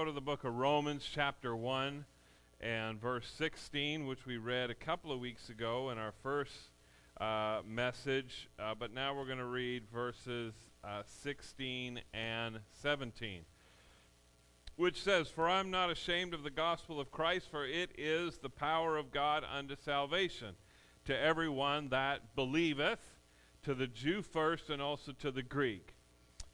go to the book of Romans, chapter 1, and verse 16, which we read a couple of weeks ago in our first uh, message. Uh, but now we're going to read verses uh, 16 and 17, which says, For I am not ashamed of the gospel of Christ, for it is the power of God unto salvation to everyone that believeth, to the Jew first, and also to the Greek.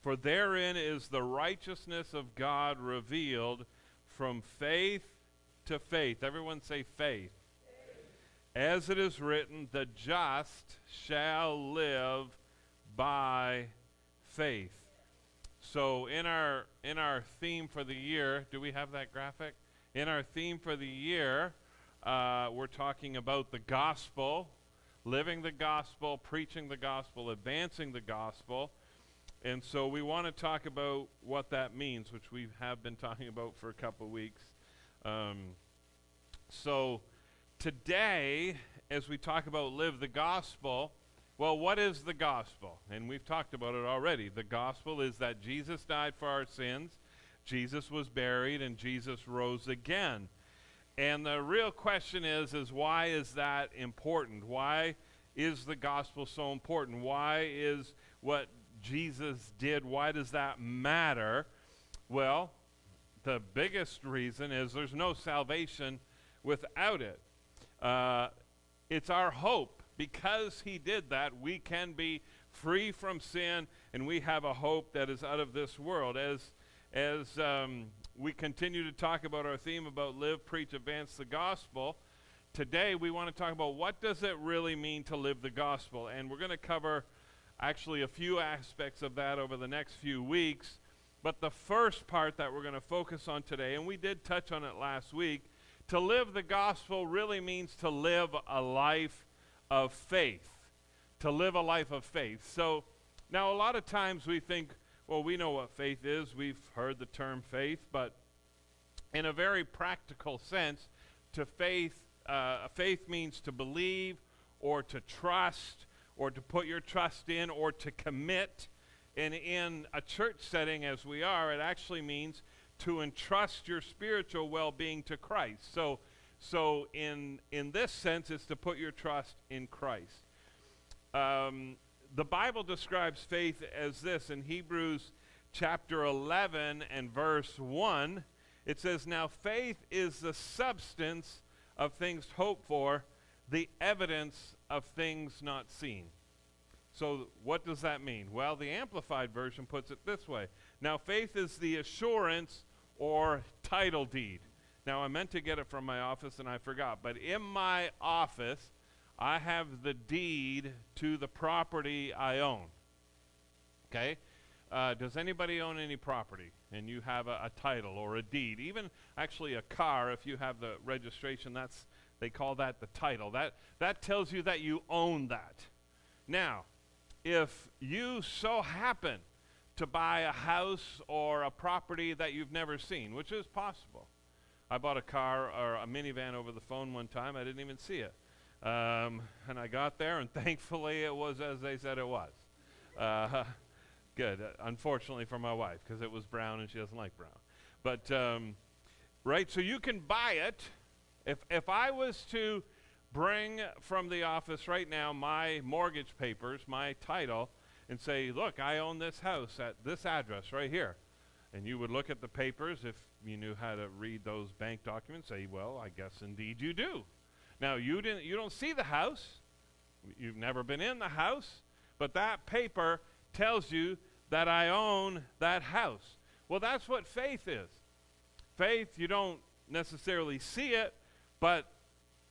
For therein is the righteousness of God revealed from faith to faith. Everyone say faith. As it is written, the just shall live by faith. So in our in our theme for the year, do we have that graphic? In our theme for the year, uh, we're talking about the gospel, living the gospel, preaching the gospel, advancing the gospel. And so we want to talk about what that means, which we have been talking about for a couple weeks. Um, so today, as we talk about live the gospel, well, what is the gospel? And we've talked about it already. The gospel is that Jesus died for our sins, Jesus was buried, and Jesus rose again. And the real question is, is why is that important? Why is the gospel so important? Why is what Jesus did, why does that matter? Well, the biggest reason is there's no salvation without it. Uh, it's our hope. Because he did that, we can be free from sin and we have a hope that is out of this world. As, as um, we continue to talk about our theme about live, preach, advance the gospel, today we want to talk about what does it really mean to live the gospel. And we're going to cover actually a few aspects of that over the next few weeks. But the first part that we're going to focus on today, and we did touch on it last week, to live the gospel really means to live a life of faith. To live a life of faith. So now a lot of times we think, well, we know what faith is. We've heard the term faith, but in a very practical sense, to faith, uh, faith means to believe or to trust or to put your trust in or to commit. And in a church setting as we are, it actually means to entrust your spiritual well-being to Christ. So so in in this sense it's to put your trust in Christ. Um, the Bible describes faith as this in Hebrews chapter 11 and verse 1. It says, Now faith is the substance of things hoped for, the evidence of things not seen. So, what does that mean? Well, the Amplified Version puts it this way Now, faith is the assurance or title deed. Now, I meant to get it from my office and I forgot, but in my office, I have the deed to the property I own. Okay? Uh, does anybody own any property and you have a, a, title or a deed? Even actually a car, if you have the registration, that's they call that the title. That, that tells you that you own that. Now, if you so happen to buy a house or a property that you've never seen, which is possible. I bought a car or a minivan over the phone one time. I didn't even see it. Um, and I got there, and thankfully it was as they said it was. Uh, good. Uh, unfortunately for my wife, because it was brown and she doesn't like brown. But, um, right, so you can buy it if, if I was to bring from the office right now my mortgage papers, my title, and say, look, I own this house at this address right here. And you would look at the papers if you knew how to read those bank documents, say, well, I guess indeed you do. Now, you, didn't, you don't see the house. You've never been in the house. But that paper tells you that I own that house. Well, that's what faith is. Faith, you don't necessarily see it, but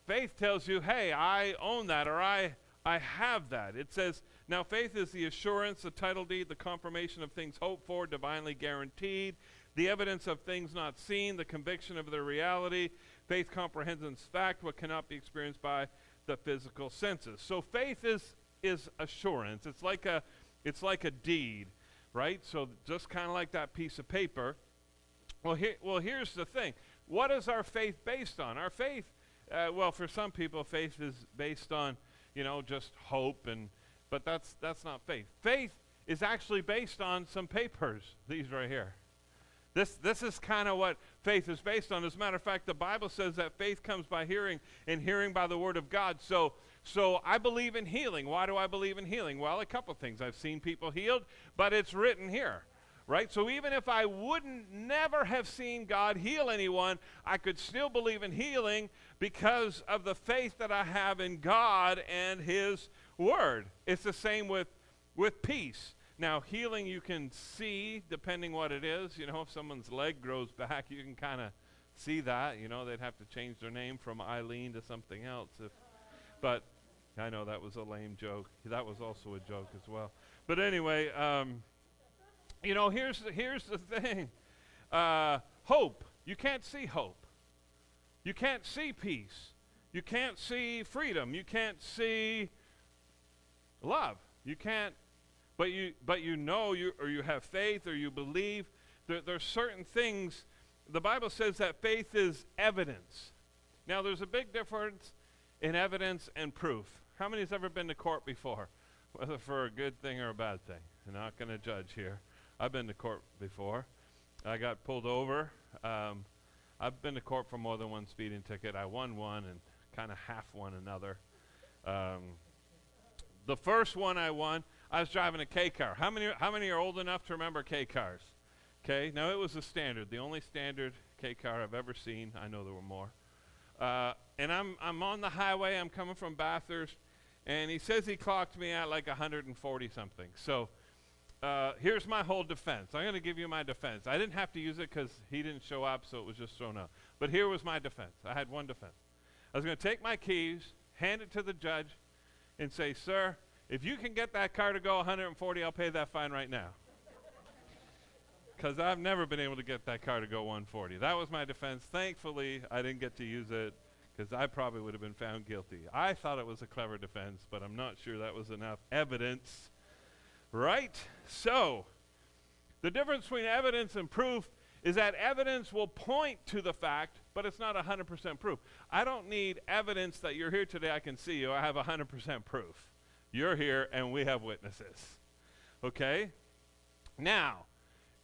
faith tells you, hey, I own that or I, I have that. It says, now faith is the assurance, the title deed, the confirmation of things hoped for, divinely guaranteed, the evidence of things not seen, the conviction of their reality. Faith comprehends fact what cannot be experienced by the physical senses. So faith is is assurance. It's like a it's like a deed, right? So just kind of like that piece of paper. Well, here, well, here's the thing. What is our faith based on? Our faith, uh, well, for some people, faith is based on, you know, just hope, and but that's that's not faith. Faith is actually based on some papers. These right here. This, this is kind of what faith is based on. As a matter of fact, the Bible says that faith comes by hearing, and hearing by the Word of God. So, so I believe in healing. Why do I believe in healing? Well, a couple things. I've seen people healed, but it's written here, right? So even if I wouldn't never have seen God heal anyone, I could still believe in healing because of the faith that I have in God and His Word. It's the same with, with peace. Now, healing you can see depending what it is. You know, if someone's leg grows back, you can kind of see that. You know, they'd have to change their name from Eileen to something else. If, but I know that was a lame joke. That was also a joke as well. But anyway, um, you know, here's the, here's the thing. Uh, hope. You can't see hope. You can't see peace. You can't see freedom. You can't see love. You can't but you but you know you or you have faith or you believe there, there's certain things the bible says that faith is evidence now there's a big difference in evidence and proof how many has ever been to court before whether for a good thing or a bad thing i'm not going to judge here i've been to court before i got pulled over um, i've been to court for more than one speeding ticket i won one and kind of half won another um, the first one i won I was driving a K car. How many, how many are old enough to remember K cars? Okay, now it was a standard, the only standard K car I've ever seen. I know there were more. Uh, and I'm, I'm on the highway, I'm coming from Bathurst, and he says he clocked me at like 140 something. So uh, here's my whole defense. I'm going to give you my defense. I didn't have to use it because he didn't show up, so it was just thrown out. But here was my defense. I had one defense. I was going to take my keys, hand it to the judge, and say, Sir, if you can get that car to go 140, I'll pay that fine right now. Because I've never been able to get that car to go 140. That was my defense. Thankfully, I didn't get to use it because I probably would have been found guilty. I thought it was a clever defense, but I'm not sure that was enough evidence. Right? So, the difference between evidence and proof is that evidence will point to the fact, but it's not 100% proof. I don't need evidence that you're here today, I can see you. I have 100% proof. You're here and we have witnesses. Okay? Now,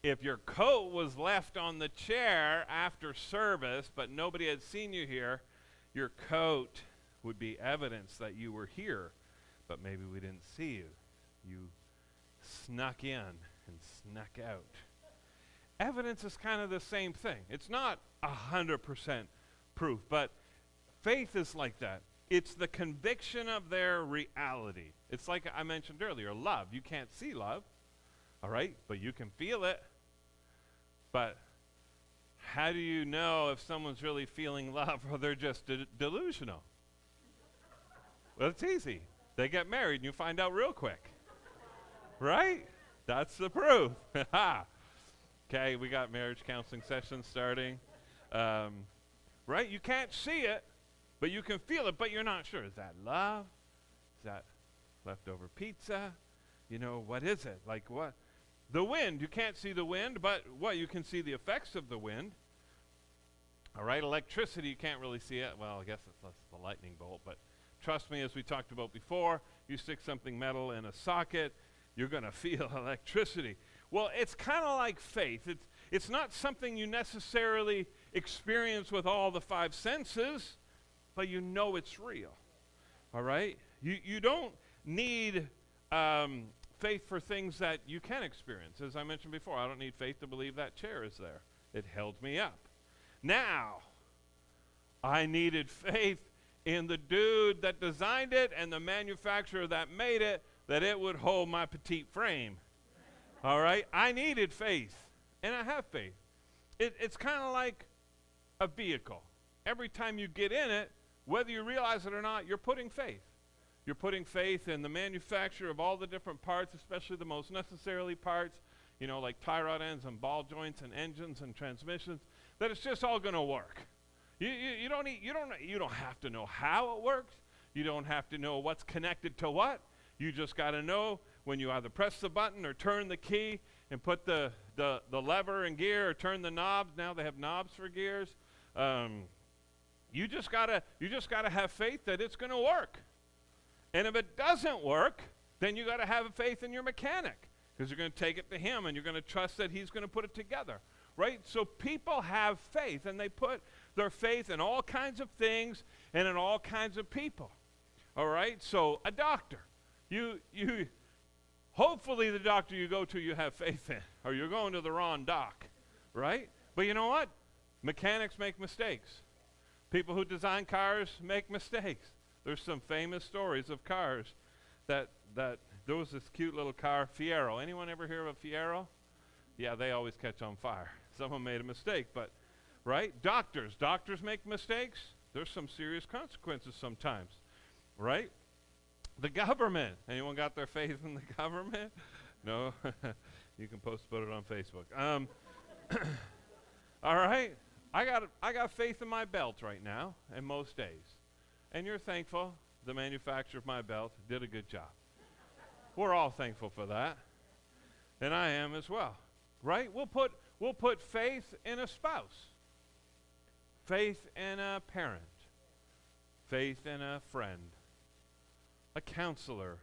if your coat was left on the chair after service, but nobody had seen you here, your coat would be evidence that you were here, but maybe we didn't see you. You snuck in and snuck out. Evidence is kind of the same thing. It's not 100% proof, but faith is like that. It's the conviction of their reality. It's like I mentioned earlier love. You can't see love, all right, but you can feel it. But how do you know if someone's really feeling love or they're just de- delusional? Well, it's easy. They get married and you find out real quick. Right? That's the proof. okay, we got marriage counseling sessions starting. Um, right? You can't see it, but you can feel it, but you're not sure. Is that love? Is that leftover pizza? You know, what is it? Like what? The wind. You can't see the wind, but what? You can see the effects of the wind. All right, electricity, you can't really see it. Well, I guess it's less the lightning bolt, but trust me, as we talked about before, you stick something metal in a socket, you're going to feel electricity. Well, it's kind of like faith. It's, it's not something you necessarily experience with all the five senses but you know it's real. All right? You, you don't need um, faith for things that you can experience. As I mentioned before, I don't need faith to believe that chair is there. It held me up. Now, I needed faith in the dude that designed it and the manufacturer that made it that it would hold my petite frame. All right? I needed faith, and I have faith. It, it's kind of like a vehicle. Every time you get in it, whether you realize it or not, you're putting faith. You're putting faith in the manufacture of all the different parts, especially the most necessarily parts, you know, like tie rod ends and ball joints and engines and transmissions, that it's just all going to work. You, you, you, don't need, you, don't, you don't have to know how it works. You don't have to know what's connected to what. You just got to know when you either press the button or turn the key and put the, the, the lever in gear or turn the knobs. Now they have knobs for gears. Um, you just gotta you just gotta have faith that it's to work. And if it doesn't work, then you got to have faith in your mechanic because you're to take it to him and you're to trust that he's to put it together. right? So people have faith, and they put their faith in all kinds of things and in all kinds of people. All right? So a doctor, you you hopefully the doctor you go to you have faith in, or you're going to the wrong doc, right? But you know what? Mechanics make mistakes. People who design cars make mistakes. There's some famous stories of cars that that there was this cute little car, Fiero. Anyone ever hear of a Fiero? Yeah, they always catch on fire. Someone made a mistake, but right? Doctors, doctors make mistakes. There's some serious consequences sometimes, right? The government. Anyone got their faith in the government? No. you can post put it on Facebook. Um, all right. I got I got faith in my belt right now, and most days, and you're thankful. The manufacturer of my belt did a good job. We're all thankful for that, and I am as well. Right? We'll put we'll put faith in a spouse, faith in a parent, faith in a friend, a counselor.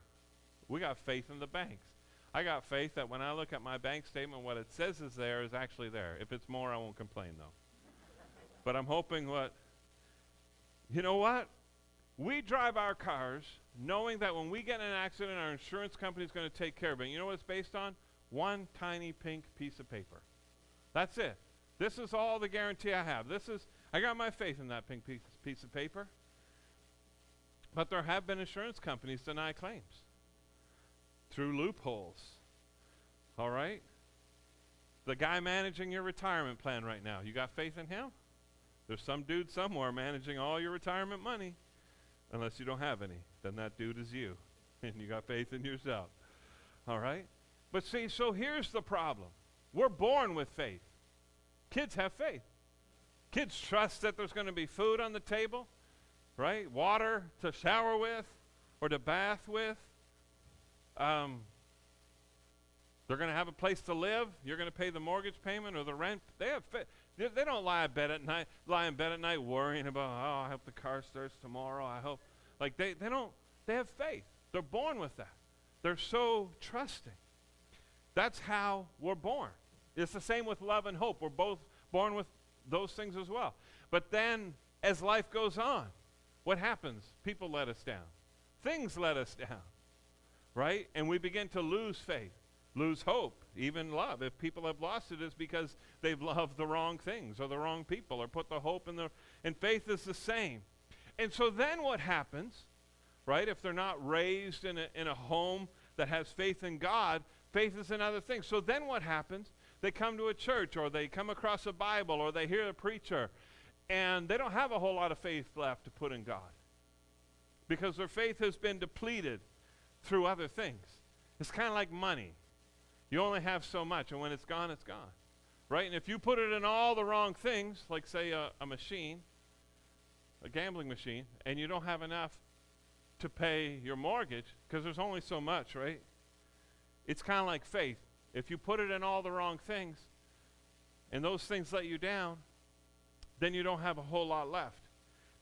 We got faith in the banks. I got faith that when I look at my bank statement, what it says is there is actually there. If it's more, I won't complain though. but I'm hoping what, you know what? We drive our cars knowing that when we get in an accident, our insurance company is going to take care of it. You know what it's based on? One tiny pink piece of paper. That's it. This is all the guarantee I have. This is, I got my faith in that pink piece, piece of paper. But there have been insurance companies deny claims through loopholes. All right? The guy managing your retirement plan right now, you got faith in him? There's some dude somewhere managing all your retirement money. Unless you don't have any, then that dude is you. And you got faith in yourself. All right? But see, so here's the problem. We're born with faith. Kids have faith. Kids trust that there's going to be food on the table right? Water to shower with or to bath with. Um, they're going to have a place to live. You're going to pay the mortgage payment or the rent. They have fa- they, they don't lie in bed at night, lie in bed at night worrying about, oh, I hope the car starts tomorrow. I hope. Like they, they don't. They have faith. They're born with that. They're so trusting. That's how we're born. It's the same with love and hope. We're both born with those things as well. But then, as life goes on, what happens? People let us down. Things let us down, right? And we begin to lose faith, lose hope, even love. If people have lost it, it's because they've loved the wrong things or the wrong people or put the hope in the. And faith is the same. And so then what happens, right? If they're not raised in a, in a home that has faith in God, faith is another thing. So then what happens? They come to a church or they come across a Bible or they hear a preacher and they don't have a whole lot of faith left to put in God because their faith has been depleted through other things. It's kind of like money. You only have so much, and when it's gone, it's gone. Right? And if you put it in all the wrong things, like, say, a, a machine, a gambling machine, and you don't have enough to pay your mortgage, because there's only so much, right? It's kind of like faith. If you put it in all the wrong things, and those things let you down, then you don't have a whole lot left.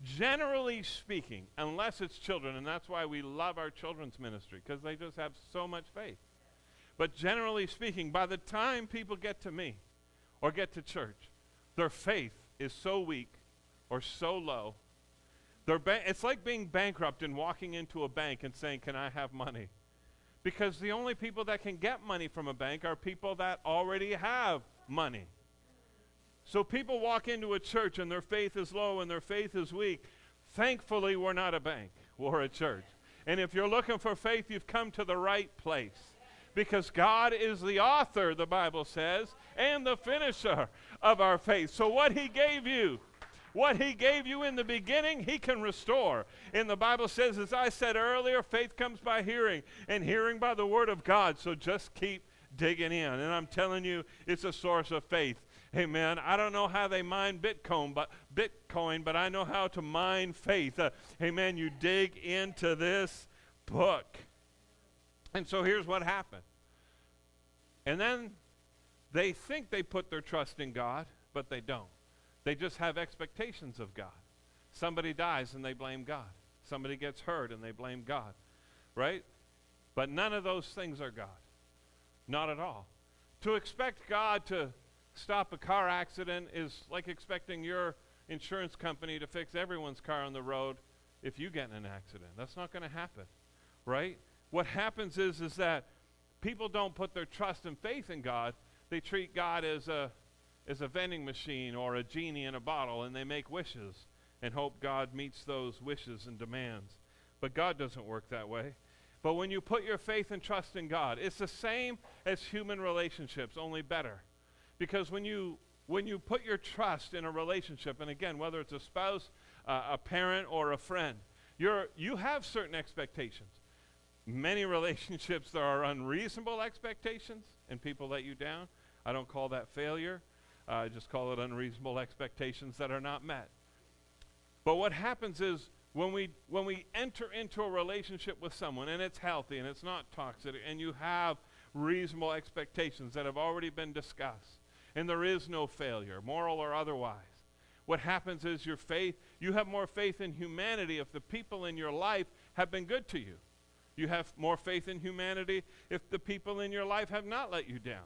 Generally speaking, unless it's children, and that's why we love our children's ministry, because they just have so much faith. But generally speaking, by the time people get to me or get to church, their faith is so weak or so low. Ba- it's like being bankrupt and walking into a bank and saying, Can I have money? Because the only people that can get money from a bank are people that already have money. So people walk into a church and their faith is low and their faith is weak. Thankfully, we're not a bank, we're a church. And if you're looking for faith, you've come to the right place. Because God is the author, the Bible says, and the finisher of our faith. So, what He gave you, what He gave you in the beginning, He can restore. And the Bible says, as I said earlier, faith comes by hearing, and hearing by the Word of God. So, just keep digging in. And I'm telling you, it's a source of faith. Amen. I don't know how they mine Bitcoin, but Bitcoin, but I know how to mine faith. Uh, amen. You dig into this book. And so here's what happened. And then they think they put their trust in God, but they don't. They just have expectations of God. Somebody dies and they blame God. Somebody gets hurt and they blame God. Right? But none of those things are God. Not at all. To expect God to stop a car accident is like expecting your insurance company to fix everyone's car on the road if you get in an accident. That's not going to happen, right? What happens is is that people don't put their trust and faith in God. They treat God as a as a vending machine or a genie in a bottle and they make wishes and hope God meets those wishes and demands. But God doesn't work that way. But when you put your faith and trust in God, it's the same as human relationships, only better. Because when you when you put your trust in a relationship, and again, whether it's a spouse, uh, a parent, or a friend, you're, you have certain expectations. Many relationships, there are unreasonable expectations, and people let you down. I don't call that failure. Uh, I just call it unreasonable expectations that are not met. But what happens is when we when we enter into a relationship with someone and it's healthy and it's not toxic and you have reasonable expectations that have already been discussed and there is no failure, moral or otherwise. What happens is your faith, you have more faith in humanity if the people in your life have been good to you. You have more faith in humanity if the people in your life have not let you down.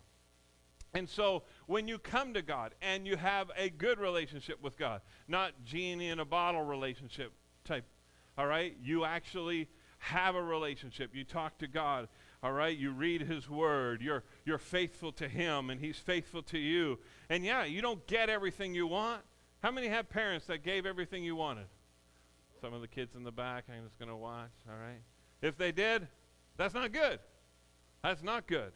And so when you come to God and you have a good relationship with God, not genie in a bottle relationship type, all right? You actually have a relationship. You talk to God all right? You read his word. You're, you're faithful to him, and he's faithful to you. And yeah, you don't get everything you want. How many have parents that gave everything you wanted? Some of the kids in the back, I'm just going to watch, all right? If they did, that's not good. That's not good,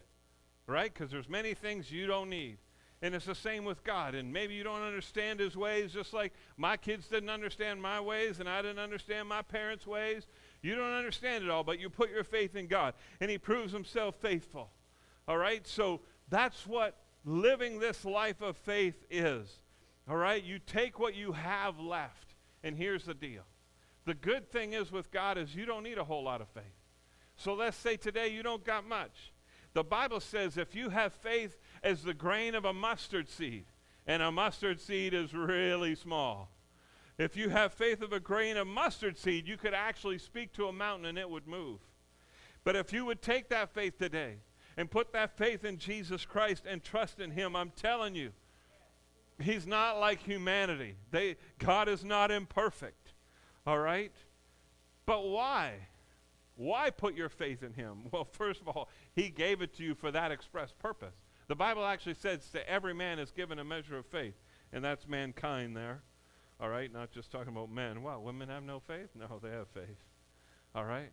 right? Because there's many things you don't need. And it's the same with God. And maybe you don't understand his ways, just like my kids didn't understand my ways, and I didn't understand my parents' ways. You don't understand it all, but you put your faith in God, and He proves Himself faithful. All right? So that's what living this life of faith is. All right? You take what you have left, and here's the deal. The good thing is with God is you don't need a whole lot of faith. So let's say today you don't got much. The Bible says if you have faith as the grain of a mustard seed, and a mustard seed is really small, if you have faith of a grain of mustard seed, you could actually speak to a mountain and it would move. But if you would take that faith today and put that faith in Jesus Christ and trust in Him, I'm telling you, He's not like humanity. They, God is not imperfect. All right? But why? Why put your faith in Him? Well, first of all, He gave it to you for that express purpose. The Bible actually says to every man is given a measure of faith, and that's mankind there. All right, not just talking about men. Wow, women have no faith? No, they have faith. All right?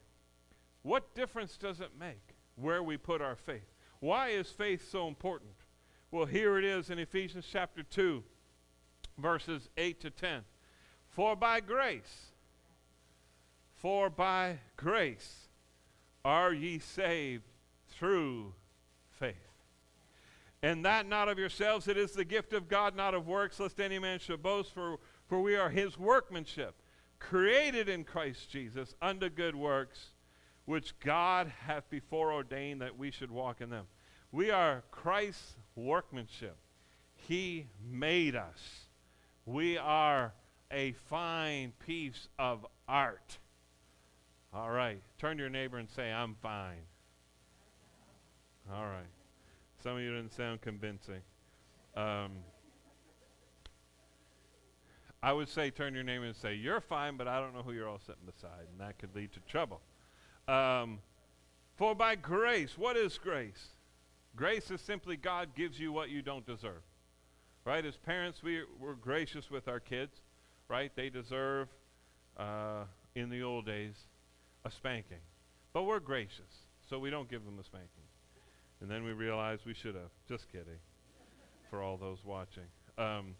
What difference does it make where we put our faith? Why is faith so important? Well, here it is in Ephesians chapter 2, verses 8 to 10. For by grace, for by grace are ye saved through faith. And that not of yourselves, it is the gift of God, not of works, lest any man should boast, for for we are his workmanship, created in Christ Jesus unto good works, which God hath before ordained that we should walk in them. We are Christ's workmanship. He made us. We are a fine piece of art. All right. Turn to your neighbor and say, I'm fine. All right. Some of you didn't sound convincing. Um, I would say turn your name and say, You're fine, but I don't know who you're all sitting beside. And that could lead to trouble. Um, for by grace, what is grace? Grace is simply God gives you what you don't deserve. Right? As parents, we, we're gracious with our kids. Right? They deserve, uh, in the old days, a spanking. But we're gracious, so we don't give them a spanking. And then we realize we should have. Just kidding. For all those watching. Um,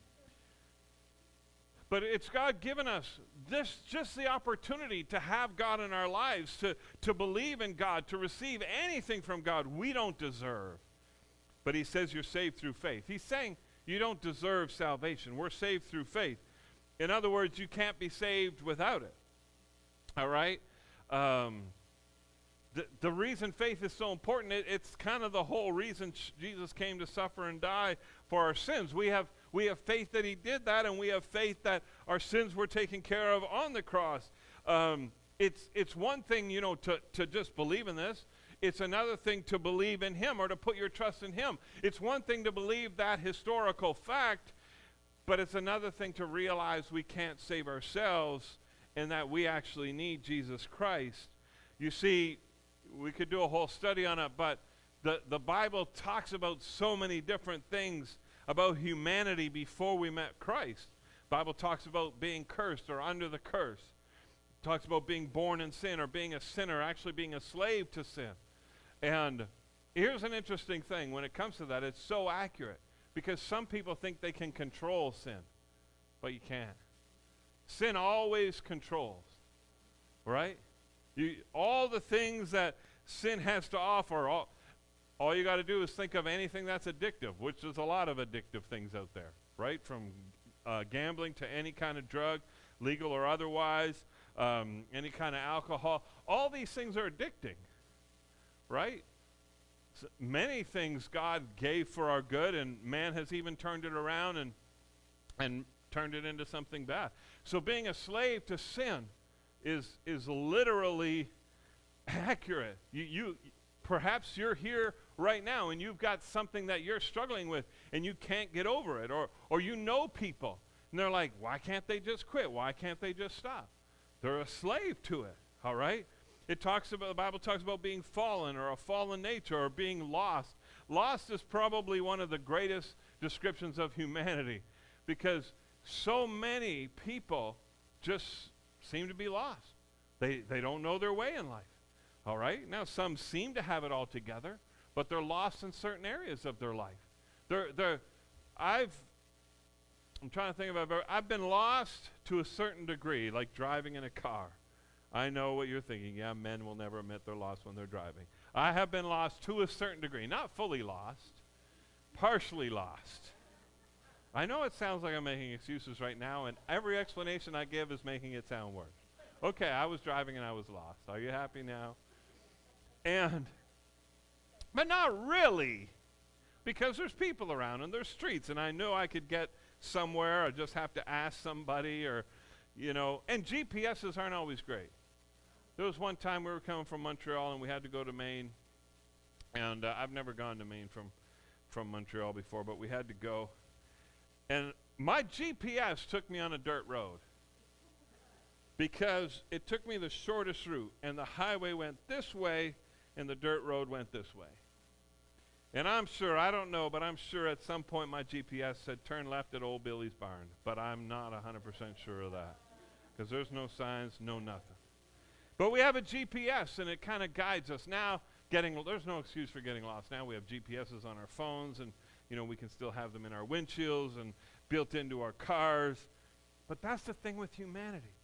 but it's God given us this just the opportunity to have God in our lives, to, to believe in God, to receive anything from God we don't deserve. But He says you're saved through faith. He's saying you don't deserve salvation. We're saved through faith. In other words, you can't be saved without it. All right? Um, the, the reason faith is so important, it, it's kind of the whole reason Jesus came to suffer and die for our sins. We have we have faith that He did that, and we have faith that our sins were taken care of on the cross. Um, it's, it's one thing, you know, to, to just believe in this. It's another thing to believe in Him or to put your trust in Him. It's one thing to believe that historical fact, but it's another thing to realize we can't save ourselves and that we actually need Jesus Christ. You see, we could do a whole study on it, but the, the Bible talks about so many different things about humanity before we met Christ. Bible talks about being cursed or under the curse. It talks about being born in sin or being a sinner, actually being a slave to sin. And here's an interesting thing when it comes to that, it's so accurate because some people think they can control sin, but you can't. Sin always controls, right? You, all the things that sin has to offer, all, all you got to do is think of anything that's addictive, which there's a lot of addictive things out there, right? From uh, gambling to any kind of drug, legal or otherwise, um, any kind of alcohol. All these things are addicting, right? So many things God gave for our good, and man has even turned it around and and turned it into something bad. So being a slave to sin is is literally accurate. You, you perhaps you're here right now and you've got something that you're struggling with and you can't get over it or or you know people and they're like why can't they just quit? Why can't they just stop? They're a slave to it all right? It talks about the bible talks about being fallen or a fallen nature or being lost. Lost is probably one of the greatest descriptions of humanity because so many people just seem to be lost. They they don't know their way in life all right? Now, some seem to have it all together, but they're lost in certain areas of their life. They're, they're, I've, I'm trying to think about, I've been lost to a certain degree, like driving in a car. I know what you're thinking. Yeah, men will never admit they're lost when they're driving. I have been lost to a certain degree, not fully lost, partially lost. I know it sounds like I'm making excuses right now, and every explanation I give is making it sound worse. Okay, I was driving and I was lost. Are you happy now? And, but not really, because there's people around and there's streets, and I knew I could get somewhere. I just have to ask somebody, or, you know, and GPSs aren't always great. There was one time we were coming from Montreal and we had to go to Maine, and uh, I've never gone to Maine from from Montreal before, but we had to go, and my GPS took me on a dirt road because it took me the shortest route, and the highway went this way, and the dirt road went this way. And I'm sure, I don't know, but I'm sure at some point my GPS said turn left at Old Billy's barn. But I'm not 100% sure of that. Because there's no signs, no nothing. But we have a GPS and it kind of guides us. Now, getting there's no excuse for getting lost. Now we have GPSs on our phones and you know we can still have them in our windshields and built into our cars. But that's the thing with humanity.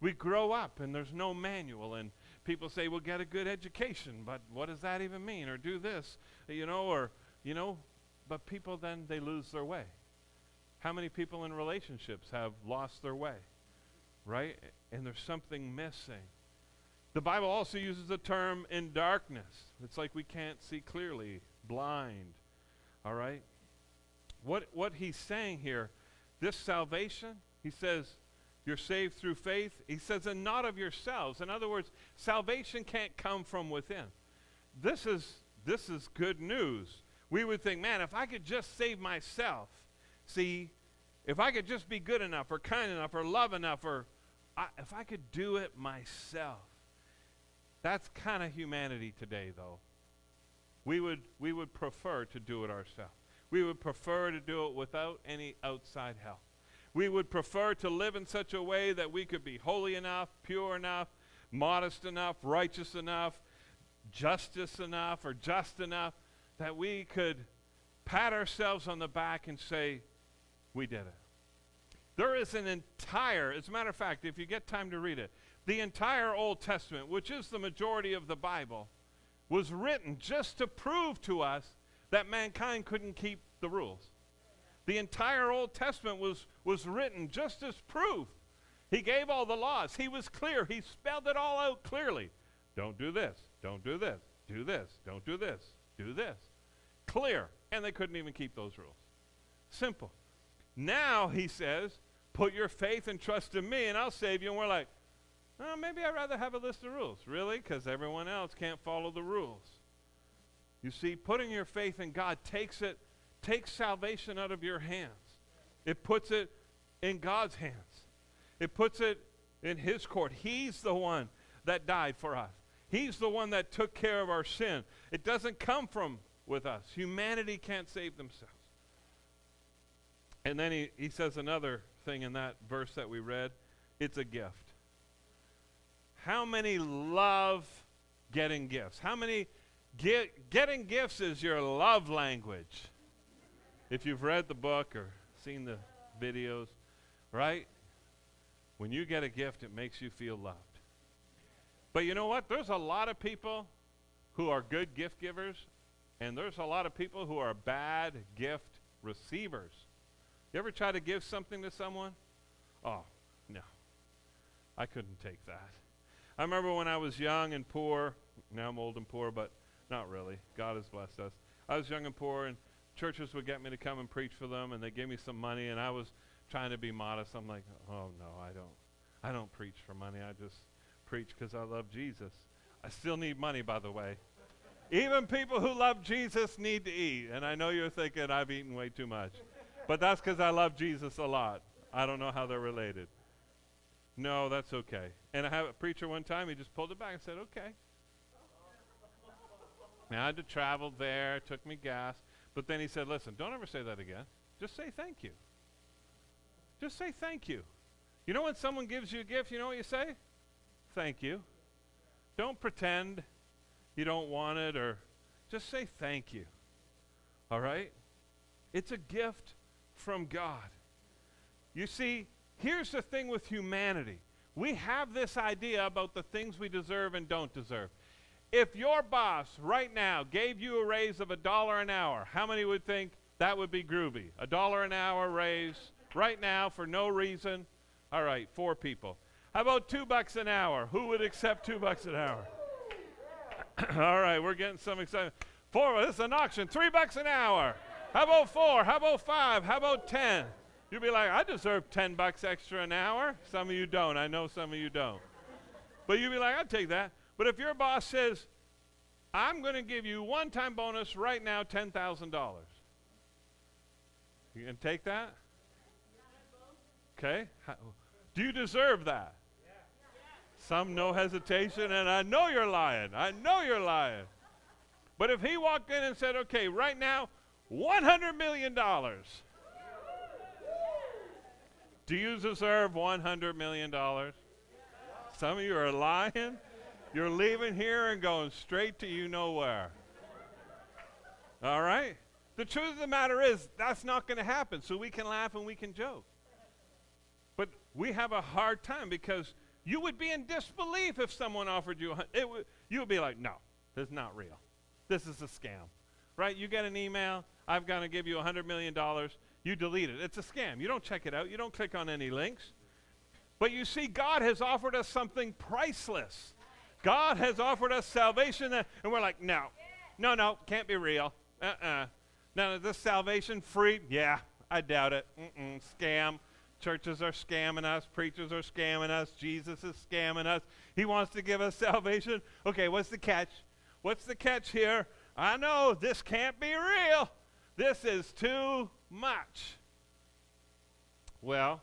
We grow up and there's no manual and people say, well, get a good education, but what does that even mean? Or do this, you know, or, you know, but people then, they lose their way. How many people in relationships have lost their way, right? And there's something missing. The Bible also uses the term in darkness. It's like we can't see clearly, blind, all right? What, what he's saying here, this salvation, he says, you're saved through faith. He says, and not of yourselves. In other words, salvation can't come from within. This is, this is good news. We would think, man, if I could just save myself, see, if I could just be good enough or kind enough or love enough or I, if I could do it myself. That's kind of humanity today, though. We would, we would prefer to do it ourselves. We would prefer to do it without any outside help. We would prefer to live in such a way that we could be holy enough, pure enough, modest enough, righteous enough, justice enough, or just enough that we could pat ourselves on the back and say, We did it. There is an entire, as a matter of fact, if you get time to read it, the entire Old Testament, which is the majority of the Bible, was written just to prove to us that mankind couldn't keep the rules. The entire Old Testament was, was written just as proof. He gave all the laws. He was clear. He spelled it all out clearly. Don't do this. Don't do this. Do this. Don't do this. Do this. Clear. And they couldn't even keep those rules. Simple. Now, he says, put your faith and trust in me, and I'll save you. And we're like, oh, maybe I'd rather have a list of rules. Really? Because everyone else can't follow the rules. You see, putting your faith in God takes it, takes salvation out of your hands. It puts it in God's hands. It puts it in His court. He's the one that died for us. He's the one that took care of our sin. It doesn't come from with us. Humanity can't save themselves. And then he, he says another thing in that verse that we read it's a gift. How many love getting gifts? How many get, getting gifts is your love language? If you've read the book or seen the videos, right? When you get a gift, it makes you feel loved. But you know what? There's a lot of people who are good gift givers, and there's a lot of people who are bad gift receivers. You ever try to give something to someone? Oh, no. I couldn't take that. I remember when I was young and poor. Now I'm old and poor, but not really. God has blessed us. I was young and poor, and churches would get me to come and preach for them, and they gave me some money, and I was trying to be modest. I'm like, oh no, I don't. I don't preach for money. I just preach because I love Jesus. I still need money, by the way. Even people who love Jesus need to eat. And I know you're thinking I've eaten way too much. But that's because I love Jesus a lot. I don't know how they're related. No, that's okay. And I have a preacher one time, he just pulled it back and said, okay. Now I had to travel there, took me gas. But then he said, listen, don't ever say that again. Just say thank you. Just say thank you. You know when someone gives you a gift, you know what you say? Thank you. Don't pretend you don't want it or just say thank you. All right? It's a gift from God. You see, here's the thing with humanity we have this idea about the things we deserve and don't deserve. If your boss right now gave you a raise of a dollar an hour, how many would think that would be groovy? A dollar an hour raise right now for no reason? All right, four people. How about two bucks an hour? Who would accept two bucks an hour? All right, we're getting some excitement. Four, this is an auction. Three bucks an hour. How about four? How about five? How about ten? You'd be like, I deserve 10 bucks extra an hour. Some of you don't. I know some of you don't. But you'd be like, I'd take that. But if your boss says, I'm going to give you one time bonus right now, $10,000. You can take that? Okay. Do you deserve that? Some no hesitation, and I know you're lying. I know you're lying. But if he walked in and said, okay, right now, $100 million. Do you deserve $100 million? Some of you are lying. You're leaving here and going straight to you know where. All right? The truth of the matter is, that's not going to happen. So we can laugh and we can joke. But we have a hard time because you would be in disbelief if someone offered you, it w- you would be like, no, this is not real. This is a scam. Right? You get an email, I'm going to give you $100 million you delete it. It's a scam. You don't check it out, you don't click on any links. But you see, God has offered us something priceless. God has offered us salvation, and we're like, no, no, no, can't be real. Uh uh-uh. uh Now, is this salvation free? Yeah, I doubt it. Mm-mm, scam. Churches are scamming us. Preachers are scamming us. Jesus is scamming us. He wants to give us salvation. Okay, what's the catch? What's the catch here? I know this can't be real. This is too much. Well,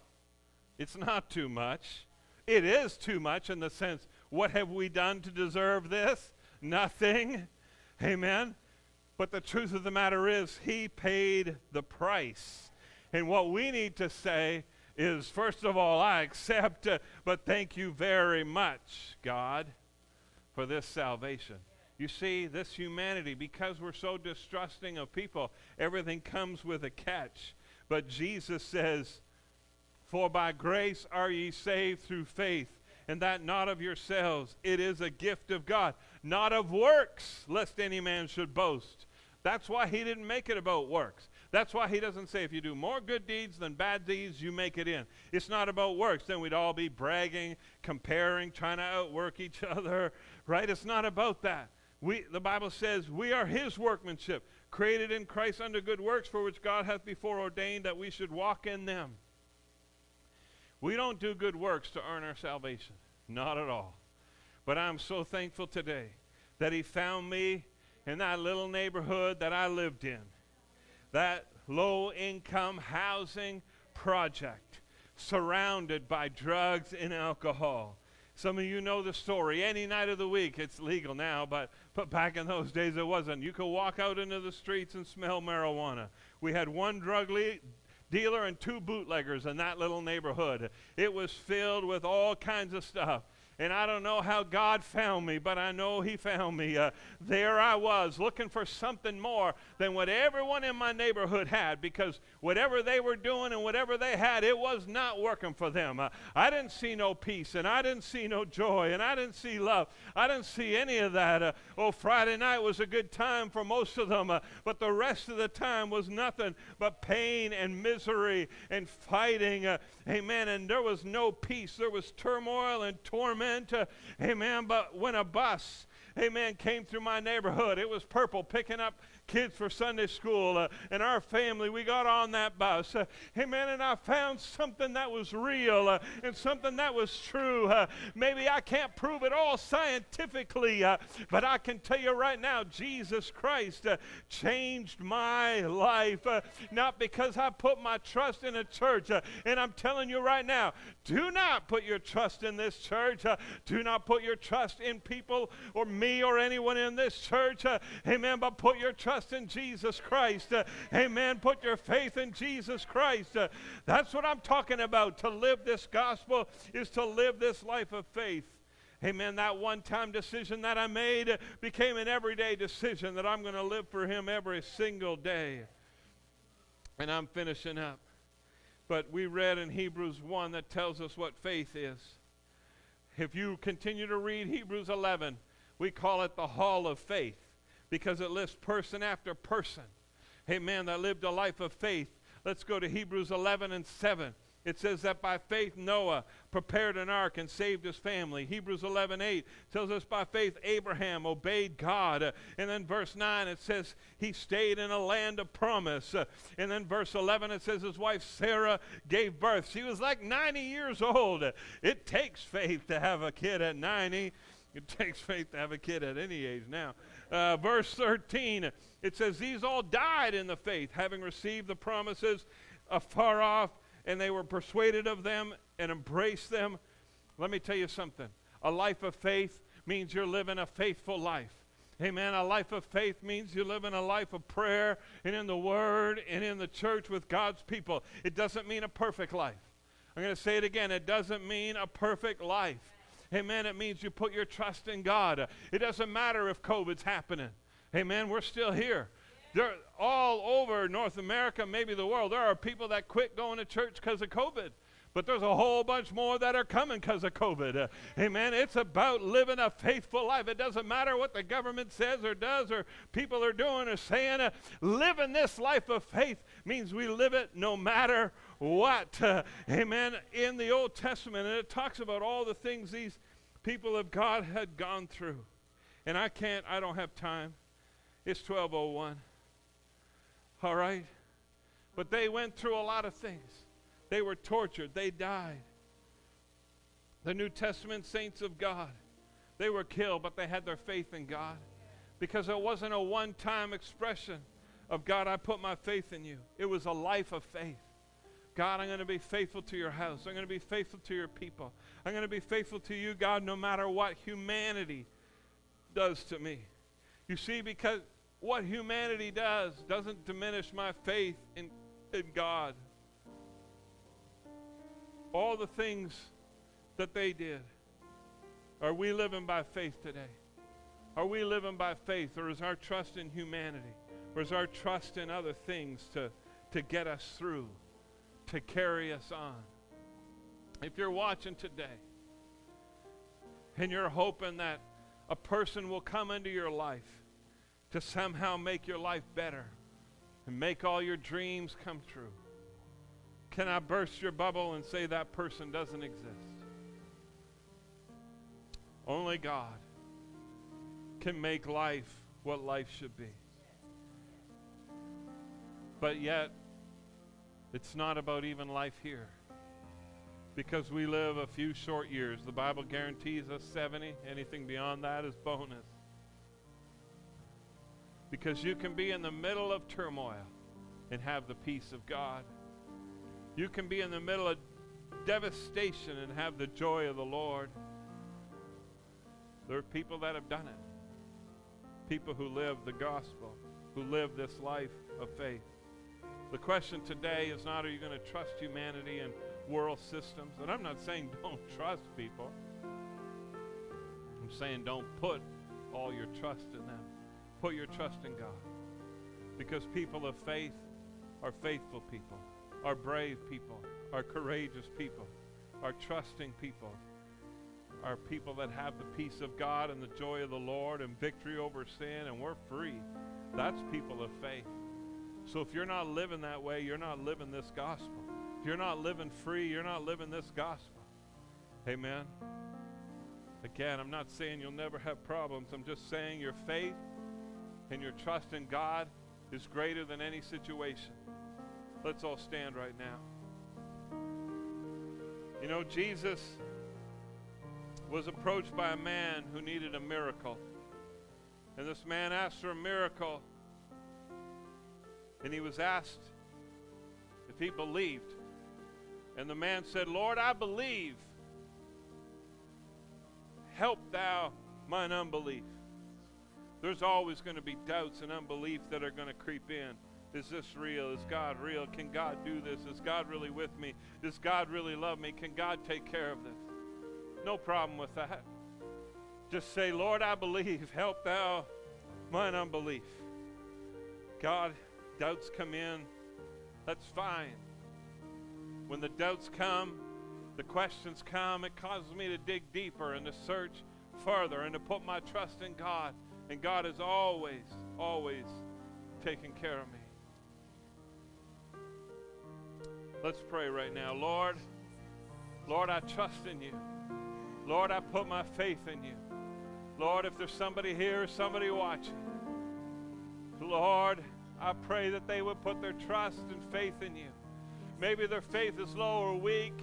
it's not too much. It is too much in the sense, what have we done to deserve this? Nothing. Amen. But the truth of the matter is, He paid the price. And what we need to say is, first of all, I accept, uh, but thank you very much, God, for this salvation. You see, this humanity, because we're so distrusting of people, everything comes with a catch. But Jesus says, For by grace are ye saved through faith, and that not of yourselves. It is a gift of God, not of works, lest any man should boast. That's why he didn't make it about works. That's why he doesn't say if you do more good deeds than bad deeds, you make it in. It's not about works. Then we'd all be bragging, comparing, trying to outwork each other, right? It's not about that. We, the Bible says, we are his workmanship, created in Christ under good works, for which God hath before ordained that we should walk in them. We don't do good works to earn our salvation. Not at all. But I'm so thankful today that he found me, in that little neighborhood that I lived in, that low income housing project surrounded by drugs and alcohol. Some of you know the story. Any night of the week, it's legal now, but, but back in those days it wasn't. You could walk out into the streets and smell marijuana. We had one drug le- dealer and two bootleggers in that little neighborhood. It was filled with all kinds of stuff. And I don't know how God found me, but I know He found me. Uh, there I was looking for something more than what everyone in my neighborhood had because whatever they were doing and whatever they had, it was not working for them. Uh, I didn't see no peace and I didn't see no joy and I didn't see love. I didn't see any of that. Uh, oh, Friday night was a good time for most of them, uh, but the rest of the time was nothing but pain and misery and fighting. Uh, amen. And there was no peace, there was turmoil and torment Amen. To, amen. But when a bus, amen, came through my neighborhood, it was purple picking up kids for Sunday school. Uh, and our family, we got on that bus. Uh, amen. And I found something that was real uh, and something that was true. Uh, maybe I can't prove it all scientifically, uh, but I can tell you right now, Jesus Christ uh, changed my life. not because I put my trust in a church. and I'm telling you right now, do not put your trust in this church. do not put your trust in people or me or anyone in this church. amen. But put your trust in Jesus Christ. Uh, amen. Put your faith in Jesus Christ. Uh, that's what I'm talking about. To live this gospel is to live this life of faith. Amen. That one time decision that I made uh, became an everyday decision that I'm going to live for Him every single day. And I'm finishing up. But we read in Hebrews 1 that tells us what faith is. If you continue to read Hebrews 11, we call it the hall of faith because it lists person after person. Amen. That lived a life of faith. Let's go to Hebrews 11 and 7. It says that by faith Noah prepared an ark and saved his family. Hebrews 11:8 tells us by faith Abraham obeyed God. Uh, and then verse 9 it says he stayed in a land of promise. Uh, and then verse 11 it says his wife Sarah gave birth. She was like 90 years old. It takes faith to have a kid at 90. It takes faith to have a kid at any age now. Uh, verse 13, it says, These all died in the faith, having received the promises afar off, and they were persuaded of them and embraced them. Let me tell you something. A life of faith means you're living a faithful life. Amen. A life of faith means you live in a life of prayer and in the Word and in the church with God's people. It doesn't mean a perfect life. I'm going to say it again. It doesn't mean a perfect life. Amen. It means you put your trust in God. It doesn't matter if COVID's happening. Amen. We're still here. There, all over North America, maybe the world, there are people that quit going to church because of COVID. But there's a whole bunch more that are coming because of COVID. Uh, amen. It's about living a faithful life. It doesn't matter what the government says or does or people are doing or saying. Uh, living this life of faith means we live it no matter what. Uh, amen. In the Old Testament, and it talks about all the things these people of God had gone through. And I can't, I don't have time. It's 1201. All right? But they went through a lot of things. They were tortured, they died. The New Testament saints of God, they were killed, but they had their faith in God. Because it wasn't a one time expression of God, I put my faith in you. It was a life of faith. God, I'm going to be faithful to your house. I'm going to be faithful to your people. I'm going to be faithful to you, God, no matter what humanity does to me. You see, because what humanity does doesn't diminish my faith in, in God. All the things that they did. Are we living by faith today? Are we living by faith, or is our trust in humanity? Or is our trust in other things to, to get us through? to carry us on. If you're watching today and you're hoping that a person will come into your life to somehow make your life better and make all your dreams come true, can I burst your bubble and say that person doesn't exist? Only God can make life what life should be. But yet, it's not about even life here. Because we live a few short years. The Bible guarantees us 70. Anything beyond that is bonus. Because you can be in the middle of turmoil and have the peace of God. You can be in the middle of devastation and have the joy of the Lord. There are people that have done it. People who live the gospel, who live this life of faith. The question today is not are you going to trust humanity and world systems? And I'm not saying don't trust people. I'm saying don't put all your trust in them. Put your trust in God. Because people of faith are faithful people, are brave people, are courageous people, are trusting people, are people that have the peace of God and the joy of the Lord and victory over sin, and we're free. That's people of faith. So if you're not living that way, you're not living this gospel. If you're not living free, you're not living this gospel. Amen. Again, I'm not saying you'll never have problems. I'm just saying your faith and your trust in God is greater than any situation. Let's all stand right now. You know, Jesus was approached by a man who needed a miracle. And this man asked for a miracle. And he was asked if he believed. And the man said, Lord, I believe. Help thou mine unbelief. There's always going to be doubts and unbelief that are going to creep in. Is this real? Is God real? Can God do this? Is God really with me? Does God really love me? Can God take care of this? No problem with that. Just say, Lord, I believe. Help thou mine unbelief. God, doubts come in. That's fine. When the doubts come, the questions come, it causes me to dig deeper and to search further and to put my trust in God. And God is always, always taking care of me. Let's pray right now. Lord, Lord, I trust in you. Lord, I put my faith in you. Lord, if there's somebody here, somebody watching, Lord, I pray that they would put their trust and faith in you. Maybe their faith is low or weak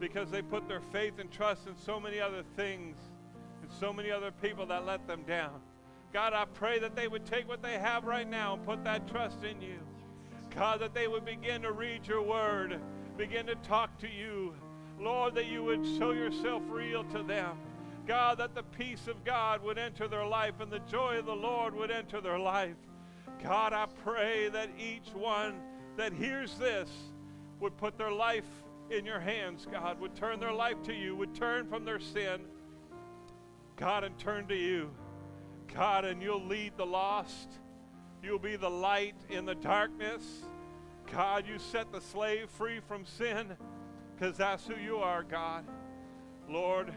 because they put their faith and trust in so many other things and so many other people that let them down. God, I pray that they would take what they have right now and put that trust in you. God, that they would begin to read your word, begin to talk to you. Lord, that you would show yourself real to them. God, that the peace of God would enter their life and the joy of the Lord would enter their life. God, I pray that each one that hears this would put their life in your hands, God, would turn their life to you, would turn from their sin, God, and turn to you. God, and you'll lead the lost. You'll be the light in the darkness. God, you set the slave free from sin because that's who you are, God. Lord,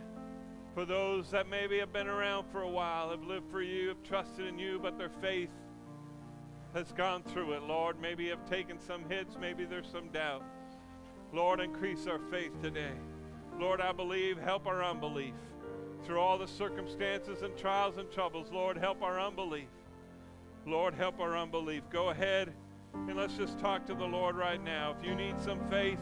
for those that maybe have been around for a while, have lived for you, have trusted in you, but their faith has gone through it, Lord. Maybe have taken some hits, maybe there's some doubt. Lord, increase our faith today. Lord, I believe, help our unbelief through all the circumstances and trials and troubles. Lord, help our unbelief. Lord, help our unbelief. Go ahead and let's just talk to the Lord right now. If you need some faith,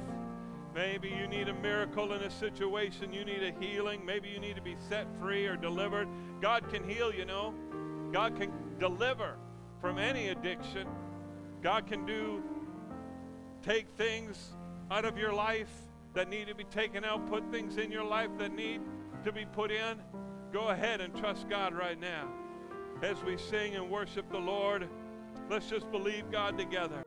maybe you need a miracle in a situation, you need a healing, maybe you need to be set free or delivered. God can heal, you know. God can deliver from any addiction. God can do take things out of your life that need to be taken out, put things in your life that need to be put in, go ahead and trust God right now. As we sing and worship the Lord, let's just believe God together.